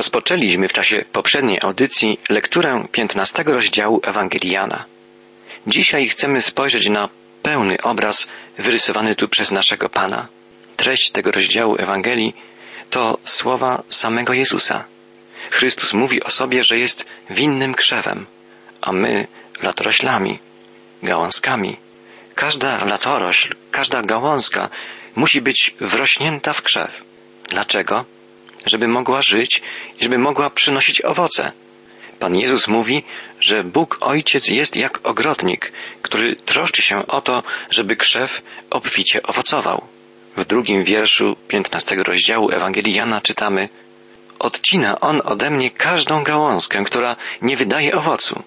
Rozpoczęliśmy w czasie poprzedniej audycji lekturę 15 rozdziału Ewangelii Jana. Dzisiaj chcemy spojrzeć na pełny obraz wyrysowany tu przez naszego Pana. Treść tego rozdziału Ewangelii to słowa samego Jezusa. Chrystus mówi o sobie, że jest winnym krzewem, a my latoroślami, gałązkami. Każda latorośl, każda gałązka musi być wrośnięta w krzew. Dlaczego? Żeby mogła żyć i żeby mogła przynosić owoce. Pan Jezus mówi, że Bóg Ojciec jest jak ogrodnik, który troszczy się o to, żeby krzew obficie owocował. W drugim wierszu piętnastego rozdziału Ewangelii Jana czytamy Odcina On ode mnie każdą gałązkę, która nie wydaje owocu.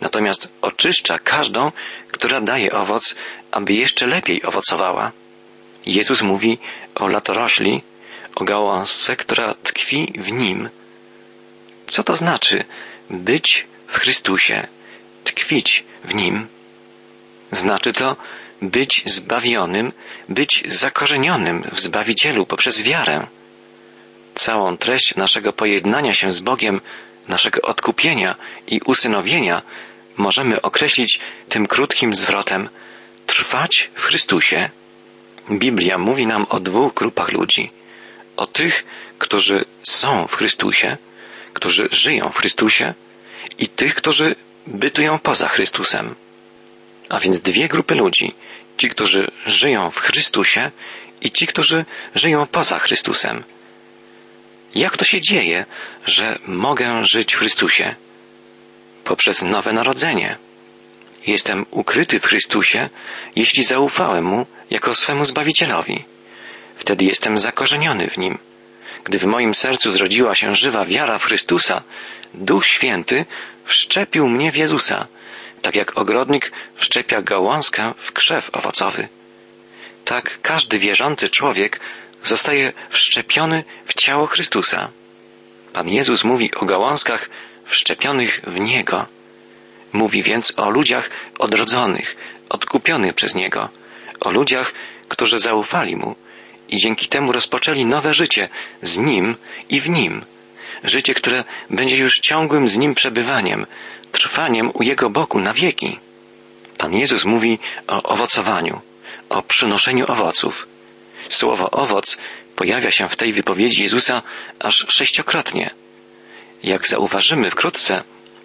Natomiast oczyszcza każdą, która daje owoc, aby jeszcze lepiej owocowała. Jezus mówi o latorośli, o gałązce, która tkwi w Nim. Co to znaczy być w Chrystusie, tkwić w Nim? Znaczy to być zbawionym, być zakorzenionym w Zbawicielu poprzez wiarę. Całą treść naszego pojednania się z Bogiem, naszego odkupienia i usynowienia możemy określić tym krótkim zwrotem trwać w Chrystusie. Biblia mówi nam o dwóch grupach ludzi. O tych, którzy są w Chrystusie, którzy żyją w Chrystusie i tych, którzy bytują poza Chrystusem. A więc dwie grupy ludzi. Ci, którzy żyją w Chrystusie i ci, którzy żyją poza Chrystusem. Jak to się dzieje, że mogę żyć w Chrystusie? Poprzez nowe narodzenie. Jestem ukryty w Chrystusie, jeśli zaufałem Mu jako swemu Zbawicielowi. Wtedy jestem zakorzeniony w Nim. Gdy w moim sercu zrodziła się żywa wiara w Chrystusa, Duch Święty wszczepił mnie w Jezusa, tak jak ogrodnik wszczepia gałązkę w krzew owocowy. Tak każdy wierzący człowiek zostaje wszczepiony w ciało Chrystusa. Pan Jezus mówi o gałązkach wszczepionych w Niego. Mówi więc o ludziach odrodzonych, odkupionych przez Niego, o ludziach, którzy zaufali Mu i dzięki temu rozpoczęli nowe życie z Nim i w Nim. Życie, które będzie już ciągłym z Nim przebywaniem, trwaniem u Jego boku na wieki. Pan Jezus mówi o owocowaniu, o przynoszeniu owoców. Słowo owoc pojawia się w tej wypowiedzi Jezusa aż sześciokrotnie. Jak zauważymy wkrótce,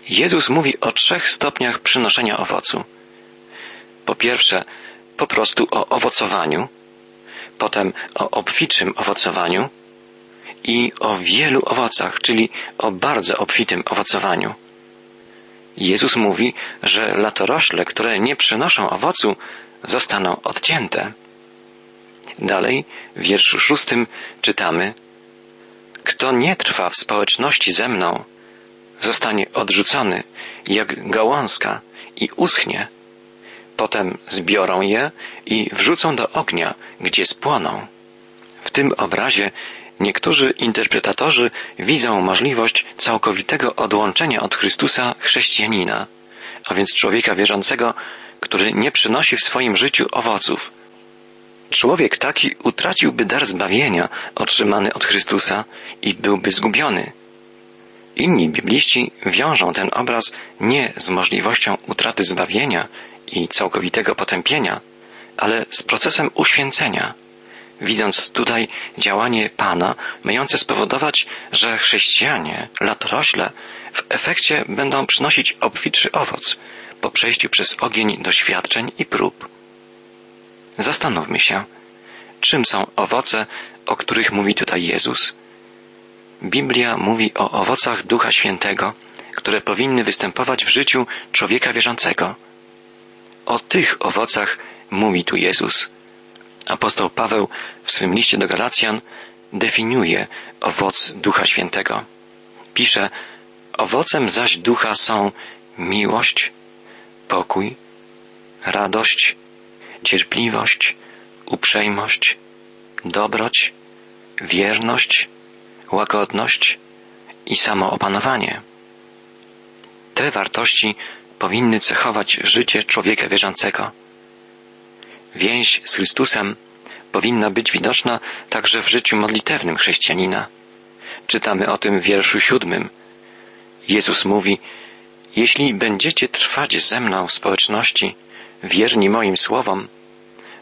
Jezus mówi o trzech stopniach przynoszenia owocu. Po pierwsze, po prostu o owocowaniu, potem o obficzym owocowaniu i o wielu owocach, czyli o bardzo obfitym owocowaniu. Jezus mówi, że latorośle, które nie przynoszą owocu, zostaną odcięte. Dalej, w wierszu szóstym czytamy Kto nie trwa w społeczności ze mną, zostanie odrzucony jak gałązka i uschnie. Potem zbiorą je i wrzucą do ognia, gdzie spłoną. W tym obrazie niektórzy interpretatorzy widzą możliwość całkowitego odłączenia od Chrystusa chrześcijanina, a więc człowieka wierzącego, który nie przynosi w swoim życiu owoców. Człowiek taki utraciłby dar zbawienia otrzymany od Chrystusa i byłby zgubiony. Inni bibliści wiążą ten obraz nie z możliwością utraty zbawienia i całkowitego potępienia, ale z procesem uświęcenia, widząc tutaj działanie Pana, mające spowodować, że chrześcijanie, latorośle, w efekcie będą przynosić obfitszy owoc po przejściu przez ogień doświadczeń i prób. Zastanówmy się, czym są owoce, o których mówi tutaj Jezus. Biblia mówi o owocach Ducha Świętego, które powinny występować w życiu człowieka wierzącego. O tych owocach mówi tu Jezus. Apostoł Paweł w swym liście do Galacjan definiuje owoc Ducha Świętego. Pisze, owocem zaś Ducha są miłość, pokój, radość, cierpliwość, uprzejmość, dobroć, wierność, łagodność i samoopanowanie. Te wartości powinny cechować życie człowieka wierzącego. Więź z Chrystusem powinna być widoczna także w życiu modlitewnym chrześcijanina. Czytamy o tym w wierszu siódmym. Jezus mówi, jeśli będziecie trwać ze mną w społeczności, wierni moim słowom,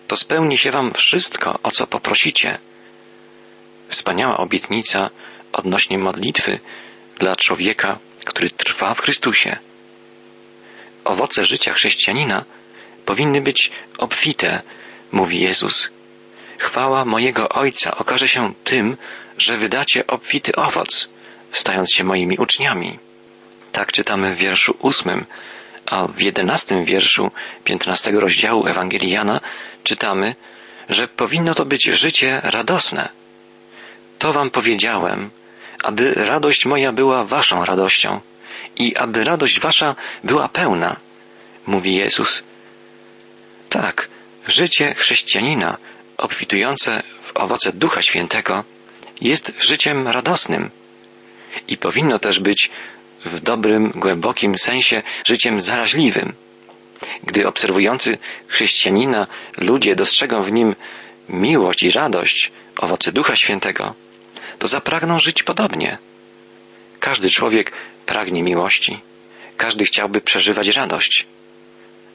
to spełni się wam wszystko, o co poprosicie. Wspaniała obietnica odnośnie modlitwy dla człowieka, który trwa w Chrystusie. Owoce życia chrześcijanina powinny być obfite, mówi Jezus. Chwała mojego Ojca okaże się tym, że wydacie obfity owoc, stając się moimi uczniami. Tak czytamy w wierszu ósmym, a w jedenastym wierszu piętnastego rozdziału Ewangelii Jana czytamy, że powinno to być życie radosne. To wam powiedziałem, aby radość moja była waszą radością i aby radość wasza była pełna, mówi Jezus. Tak, życie chrześcijanina obfitujące w owoce Ducha Świętego jest życiem radosnym i powinno też być w dobrym, głębokim sensie życiem zaraźliwym. Gdy obserwujący chrześcijanina ludzie dostrzegą w nim miłość i radość, owoce Ducha Świętego, to zapragną żyć podobnie. Każdy człowiek pragnie miłości. Każdy chciałby przeżywać radość.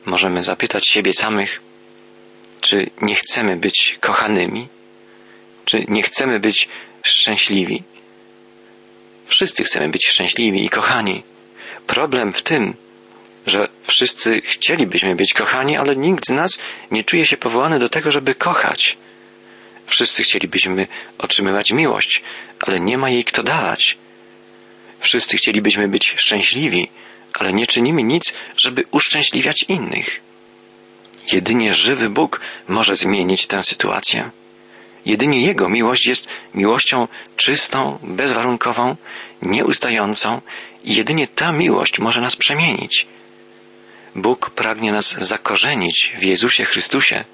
Możemy zapytać siebie samych, czy nie chcemy być kochanymi? Czy nie chcemy być szczęśliwi? Wszyscy chcemy być szczęśliwi i kochani. Problem w tym, że wszyscy chcielibyśmy być kochani, ale nikt z nas nie czuje się powołany do tego, żeby kochać. Wszyscy chcielibyśmy otrzymywać miłość, ale nie ma jej kto dawać. Wszyscy chcielibyśmy być szczęśliwi, ale nie czynimy nic, żeby uszczęśliwiać innych. Jedynie żywy Bóg może zmienić tę sytuację. Jedynie Jego miłość jest miłością czystą, bezwarunkową, nieustającą i jedynie ta miłość może nas przemienić. Bóg pragnie nas zakorzenić w Jezusie Chrystusie,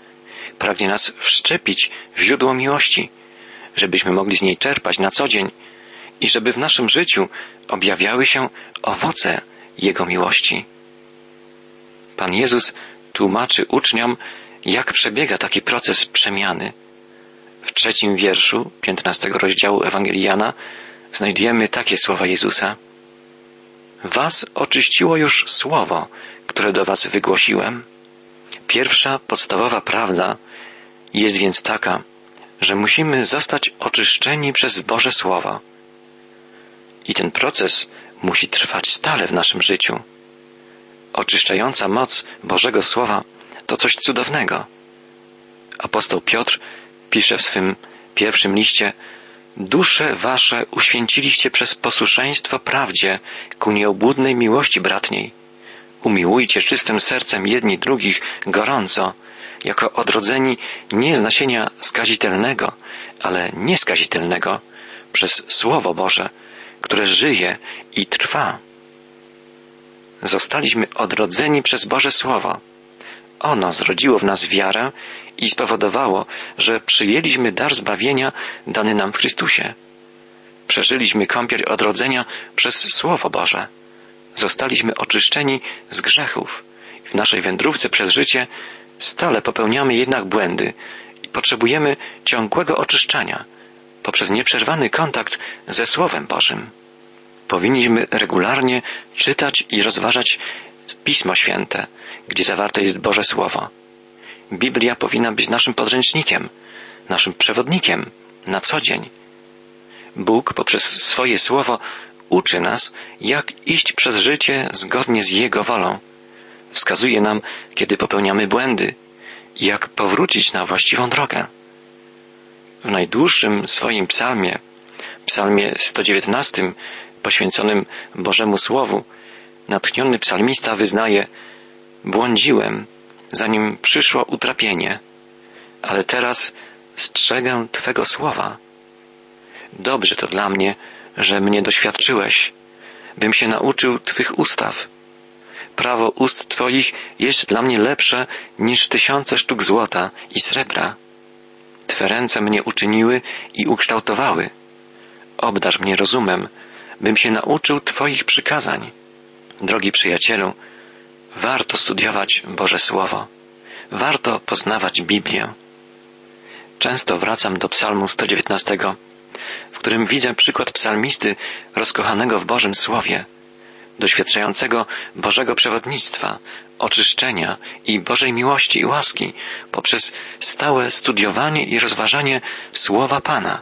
pragnie nas wszczepić w źródło miłości, żebyśmy mogli z niej czerpać na co dzień i żeby w naszym życiu objawiały się owoce Jego miłości. Pan Jezus tłumaczy uczniom, jak przebiega taki proces przemiany. W trzecim wierszu piętnastego rozdziału Ewangelii Jana znajdujemy takie słowa Jezusa. Was oczyściło już słowo, które do was wygłosiłem. Pierwsza podstawowa prawda jest więc taka, że musimy zostać oczyszczeni przez Boże Słowo. I ten proces musi trwać stale w naszym życiu. Oczyszczająca moc Bożego Słowa to coś cudownego. Apostoł Piotr pisze w swym pierwszym liście Dusze wasze uświęciliście przez posłuszeństwo prawdzie ku nieobłudnej miłości bratniej. Umiłujcie czystym sercem jedni drugich gorąco, jako odrodzeni nie z nasienia skazitelnego, ale nieskazitelnego, przez Słowo Boże, które żyje i trwa. Zostaliśmy odrodzeni przez Boże Słowo. Ono zrodziło w nas wiarę i spowodowało, że przyjęliśmy dar zbawienia dany nam w Chrystusie. Przeżyliśmy kąpiel odrodzenia przez Słowo Boże. Zostaliśmy oczyszczeni z grzechów. W naszej wędrówce przez życie stale popełniamy jednak błędy i potrzebujemy ciągłego oczyszczania poprzez nieprzerwany kontakt ze Słowem Bożym. Powinniśmy regularnie czytać i rozważać Pismo Święte, gdzie zawarte jest Boże Słowo. Biblia powinna być naszym podręcznikiem, naszym przewodnikiem na co dzień. Bóg poprzez swoje Słowo uczy nas, jak iść przez życie zgodnie z Jego wolą. Wskazuje nam, kiedy popełniamy błędy i jak powrócić na właściwą drogę. W najdłuższym swoim psalmie, psalmie 119, poświęconym Bożemu Słowu, natchniony psalmista wyznaje Błądziłem, zanim przyszło utrapienie, ale teraz strzegę Twego słowa. Dobrze to dla mnie, że mnie doświadczyłeś, bym się nauczył Twych ustaw. Prawo ust Twoich jest dla mnie lepsze niż tysiące sztuk złota i srebra. Twe ręce mnie uczyniły i ukształtowały. Obdarz mnie rozumem, bym się nauczył Twoich przykazań. Drogi przyjacielu, warto studiować Boże Słowo. Warto poznawać Biblię. Często wracam do Psalmu 119 w którym widzę przykład psalmisty rozkochanego w Bożym Słowie, doświadczającego Bożego przewodnictwa, oczyszczenia i Bożej miłości i łaski poprzez stałe studiowanie i rozważanie Słowa Pana.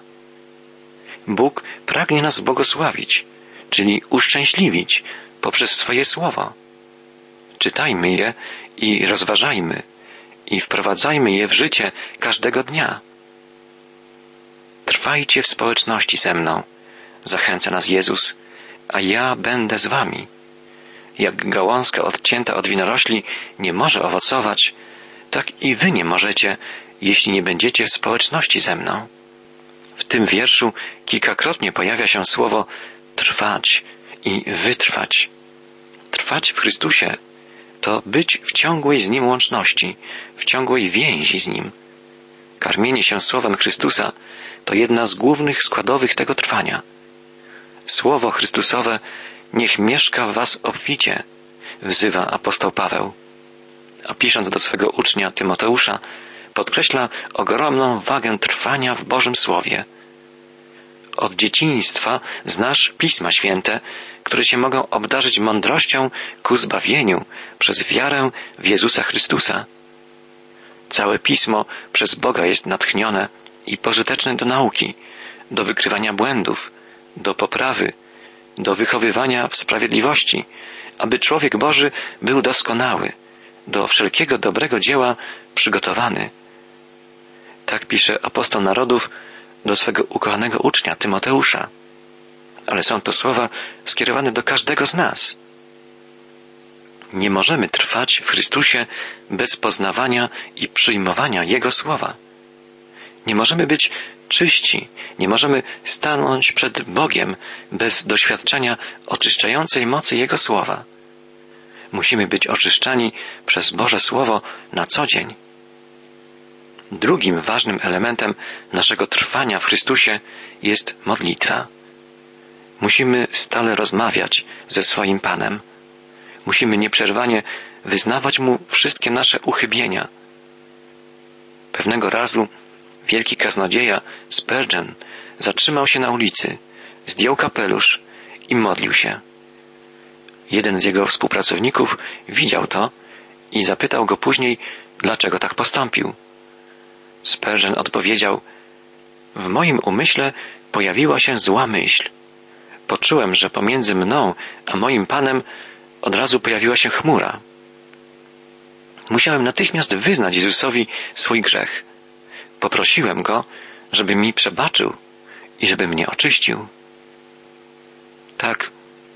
Bóg pragnie nas błogosławić, czyli uszczęśliwić poprzez swoje Słowo. Czytajmy je i rozważajmy i wprowadzajmy je w życie każdego dnia. Trwajcie w społeczności ze mną, zachęca nas Jezus, a ja będę z wami. Jak gałązka odcięta od winorośli nie może owocować, tak i wy nie możecie, jeśli nie będziecie w społeczności ze mną. W tym wierszu kilkakrotnie pojawia się słowo trwać i wytrwać. Trwać w Chrystusie to być w ciągłej z Nim łączności, w ciągłej więzi z Nim. Karmienie się Słowem Chrystusa to jedna z głównych składowych tego trwania. Słowo Chrystusowe niech mieszka w was obficie, wzywa apostoł Paweł. A pisząc do swego ucznia Tymoteusza, podkreśla ogromną wagę trwania w Bożym Słowie. Od dzieciństwa znasz Pisma Święte, które cię mogą obdarzyć mądrością ku zbawieniu przez wiarę w Jezusa Chrystusa. Całe Pismo przez Boga jest natchnione i pożyteczne do nauki, do wykrywania błędów, do poprawy, do wychowywania w sprawiedliwości, aby człowiek Boży był doskonały, do wszelkiego dobrego dzieła przygotowany. Tak pisze apostoł narodów do swego ukochanego ucznia Tymoteusza. Ale są to słowa skierowane do każdego z nas. Nie możemy trwać w Chrystusie bez poznawania i przyjmowania Jego słowa. Nie możemy być czyści, nie możemy stanąć przed Bogiem bez doświadczenia oczyszczającej mocy Jego słowa. Musimy być oczyszczani przez Boże Słowo na co dzień. Drugim ważnym elementem naszego trwania w Chrystusie jest modlitwa. Musimy stale rozmawiać ze swoim Panem. Musimy nieprzerwanie wyznawać Mu wszystkie nasze uchybienia. Pewnego razu wielki kaznodzieja Spurgeon zatrzymał się na ulicy, zdjął kapelusz i modlił się. Jeden z jego współpracowników widział to i zapytał go później, dlaczego tak postąpił. Spurgeon odpowiedział, w moim umyśle pojawiła się zła myśl. Poczułem, że pomiędzy mną a moim Panem od razu pojawiła się chmura. Musiałem natychmiast wyznać Jezusowi swój grzech. Poprosiłem Go, żeby mi przebaczył i żeby mnie oczyścił. Tak,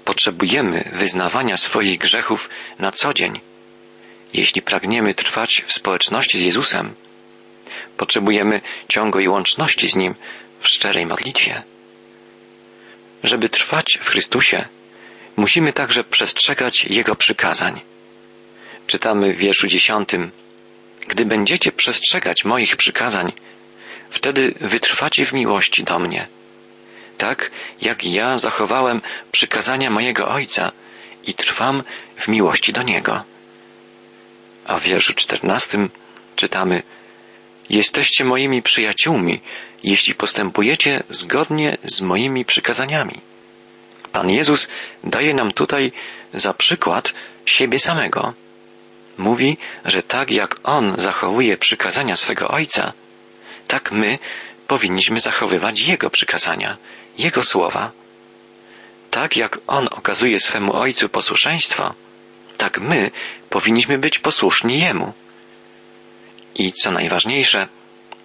potrzebujemy wyznawania swoich grzechów na co dzień. Jeśli pragniemy trwać w społeczności z Jezusem, potrzebujemy ciągłej łączności z Nim w szczerej modlitwie. Żeby trwać w Chrystusie, musimy także przestrzegać Jego przykazań. Czytamy w wierszu dziesiątym gdy będziecie przestrzegać moich przykazań, wtedy wytrwacie w miłości do mnie. Tak jak ja zachowałem przykazania mojego Ojca i trwam w miłości do Niego. A w wierszu czternastym czytamy Jesteście moimi przyjaciółmi, jeśli postępujecie zgodnie z moimi przykazaniami. Pan Jezus daje nam tutaj za przykład siebie samego. Mówi, że tak jak On zachowuje przykazania swego Ojca, tak my powinniśmy zachowywać Jego przykazania, Jego słowa. Tak jak On okazuje swemu Ojcu posłuszeństwo, tak my powinniśmy być posłuszni Jemu. I co najważniejsze,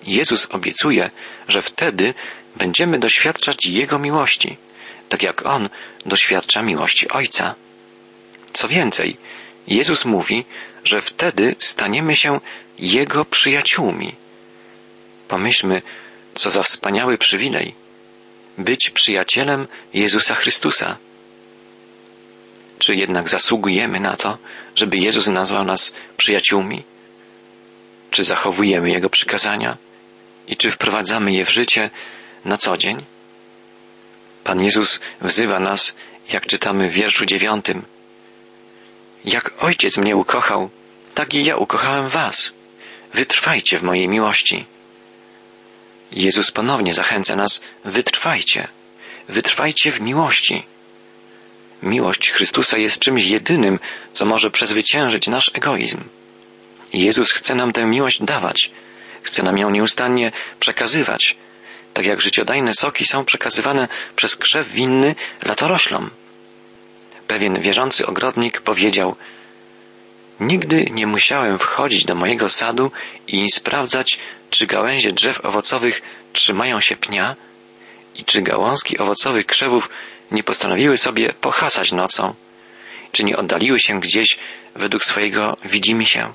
Jezus obiecuje, że wtedy będziemy doświadczać Jego miłości, tak jak On doświadcza miłości Ojca. Co więcej, Jezus mówi, że wtedy staniemy się Jego przyjaciółmi. Pomyślmy, co za wspaniały przywilej być przyjacielem Jezusa Chrystusa. Czy jednak zasługujemy na to, żeby Jezus nazwał nas przyjaciółmi? Czy zachowujemy Jego przykazania i czy wprowadzamy je w życie na co dzień? Pan Jezus wzywa nas, jak czytamy w wierszu dziewiątym, jak ojciec mnie ukochał, tak i ja ukochałem was. Wytrwajcie w mojej miłości. Jezus ponownie zachęca nas, wytrwajcie, wytrwajcie w miłości. Miłość Chrystusa jest czymś jedynym, co może przezwyciężyć nasz egoizm. Jezus chce nam tę miłość dawać, chce nam ją nieustannie przekazywać, tak jak życiodajne soki są przekazywane przez krzew winny latoroślom. Pewien wierzący ogrodnik powiedział, Nigdy nie musiałem wchodzić do mojego sadu i sprawdzać, czy gałęzie drzew owocowych trzymają się pnia i czy gałązki owocowych krzewów nie postanowiły sobie pohasać nocą, czy nie oddaliły się gdzieś według swojego widzimy się.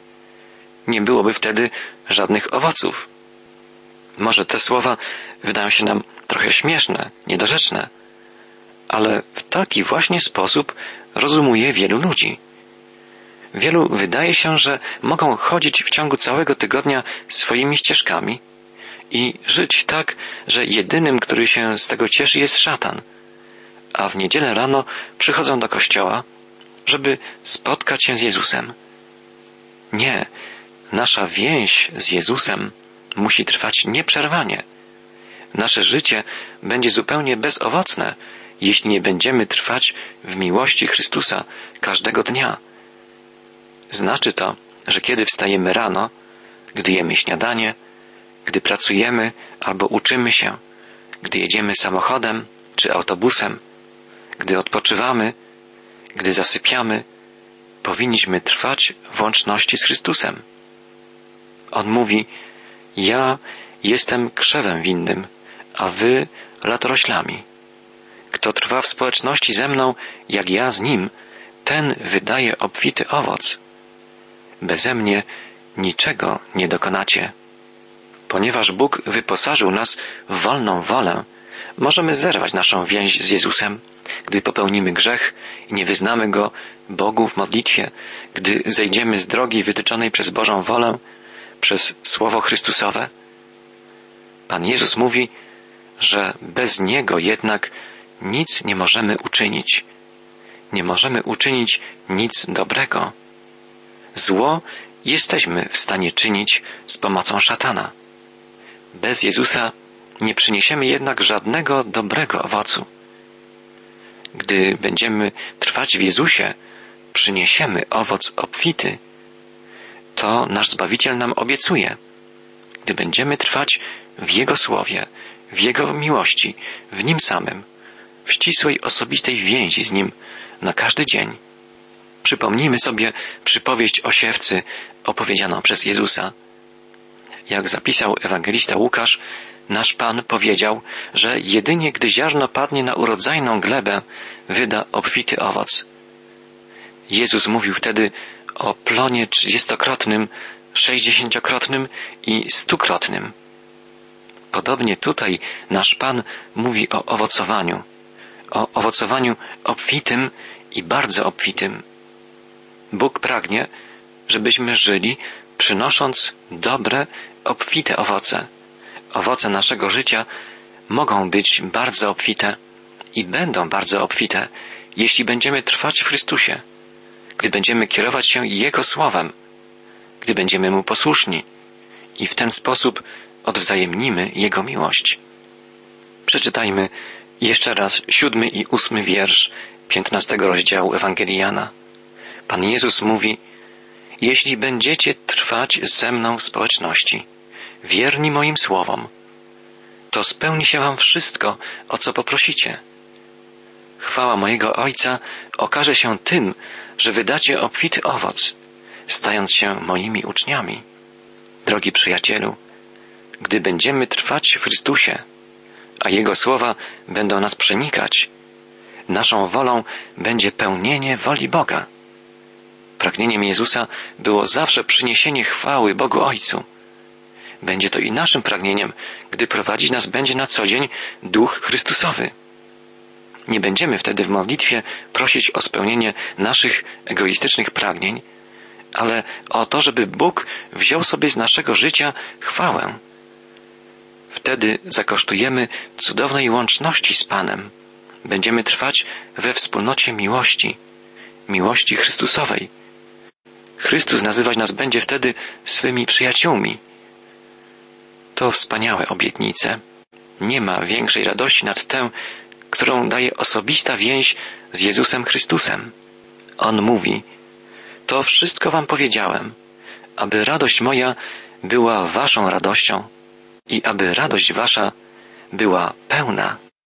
Nie byłoby wtedy żadnych owoców. Może te słowa wydają się nam trochę śmieszne, niedorzeczne, ale w taki właśnie sposób rozumuje wielu ludzi. Wielu wydaje się, że mogą chodzić w ciągu całego tygodnia swoimi ścieżkami i żyć tak, że jedynym, który się z tego cieszy, jest szatan. A w niedzielę rano przychodzą do kościoła, żeby spotkać się z Jezusem. Nie, nasza więź z Jezusem musi trwać nieprzerwanie. Nasze życie będzie zupełnie bezowocne, jeśli nie będziemy trwać w miłości Chrystusa każdego dnia. Znaczy to, że kiedy wstajemy rano, gdy jemy śniadanie, gdy pracujemy albo uczymy się, gdy jedziemy samochodem czy autobusem, gdy odpoczywamy, gdy zasypiamy, powinniśmy trwać w łączności z Chrystusem. On mówi, ja jestem krzewem winnym, a wy latoroślami. Kto trwa w społeczności ze mną, jak ja z nim, ten wydaje obfity owoc. Beze mnie niczego nie dokonacie. Ponieważ Bóg wyposażył nas w wolną wolę, możemy zerwać naszą więź z Jezusem, gdy popełnimy grzech i nie wyznamy Go Bogu w modlitwie, gdy zejdziemy z drogi wytyczonej przez Bożą wolę, przez Słowo Chrystusowe. Pan Jezus mówi, że bez Niego jednak nic nie możemy uczynić. Nie możemy uczynić nic dobrego. Zło jesteśmy w stanie czynić z pomocą szatana. Bez Jezusa nie przyniesiemy jednak żadnego dobrego owocu. Gdy będziemy trwać w Jezusie, przyniesiemy owoc obfity. To nasz Zbawiciel nam obiecuje. Gdy będziemy trwać w Jego słowie, w Jego miłości, w Nim samym, w ścisłej osobistej więzi z Nim na każdy dzień. Przypomnijmy sobie przypowieść o siewcy opowiedzianą przez Jezusa. Jak zapisał ewangelista Łukasz, nasz Pan powiedział, że jedynie gdy ziarno padnie na urodzajną glebę, wyda obfity owoc. Jezus mówił wtedy o plonie trzydziestokrotnym, sześćdziesięciokrotnym i stukrotnym. Podobnie tutaj nasz Pan mówi o owocowaniu, o owocowaniu obfitym i bardzo obfitym. Bóg pragnie, żebyśmy żyli, przynosząc dobre, obfite owoce. Owoce naszego życia mogą być bardzo obfite i będą bardzo obfite, jeśli będziemy trwać w Chrystusie, gdy będziemy kierować się Jego słowem, gdy będziemy Mu posłuszni i w ten sposób odwzajemnimy Jego miłość. Przeczytajmy jeszcze raz siódmy i ósmy wiersz piętnastego rozdziału Ewangelii Jana. Pan Jezus mówi, jeśli będziecie trwać ze mną w społeczności, wierni moim słowom, to spełni się wam wszystko, o co poprosicie. Chwała mojego Ojca okaże się tym, że wydacie obfity owoc, stając się moimi uczniami. Drogi przyjacielu, gdy będziemy trwać w Chrystusie, a Jego słowa będą nas przenikać, naszą wolą będzie pełnienie woli Boga. Pragnieniem Jezusa było zawsze przyniesienie chwały Bogu Ojcu. Będzie to i naszym pragnieniem, gdy prowadzić nas będzie na co dzień Duch Chrystusowy. Nie będziemy wtedy w modlitwie prosić o spełnienie naszych egoistycznych pragnień, ale o to, żeby Bóg wziął sobie z naszego życia chwałę. Wtedy zakosztujemy cudownej łączności z Panem. Będziemy trwać we wspólnocie miłości, miłości Chrystusowej. Chrystus nazywać nas będzie wtedy swymi przyjaciółmi. To wspaniałe obietnice. Nie ma większej radości nad tę, którą daje osobista więź z Jezusem Chrystusem. On mówi, to wszystko wam powiedziałem, aby radość moja była waszą radością i aby radość wasza była pełna.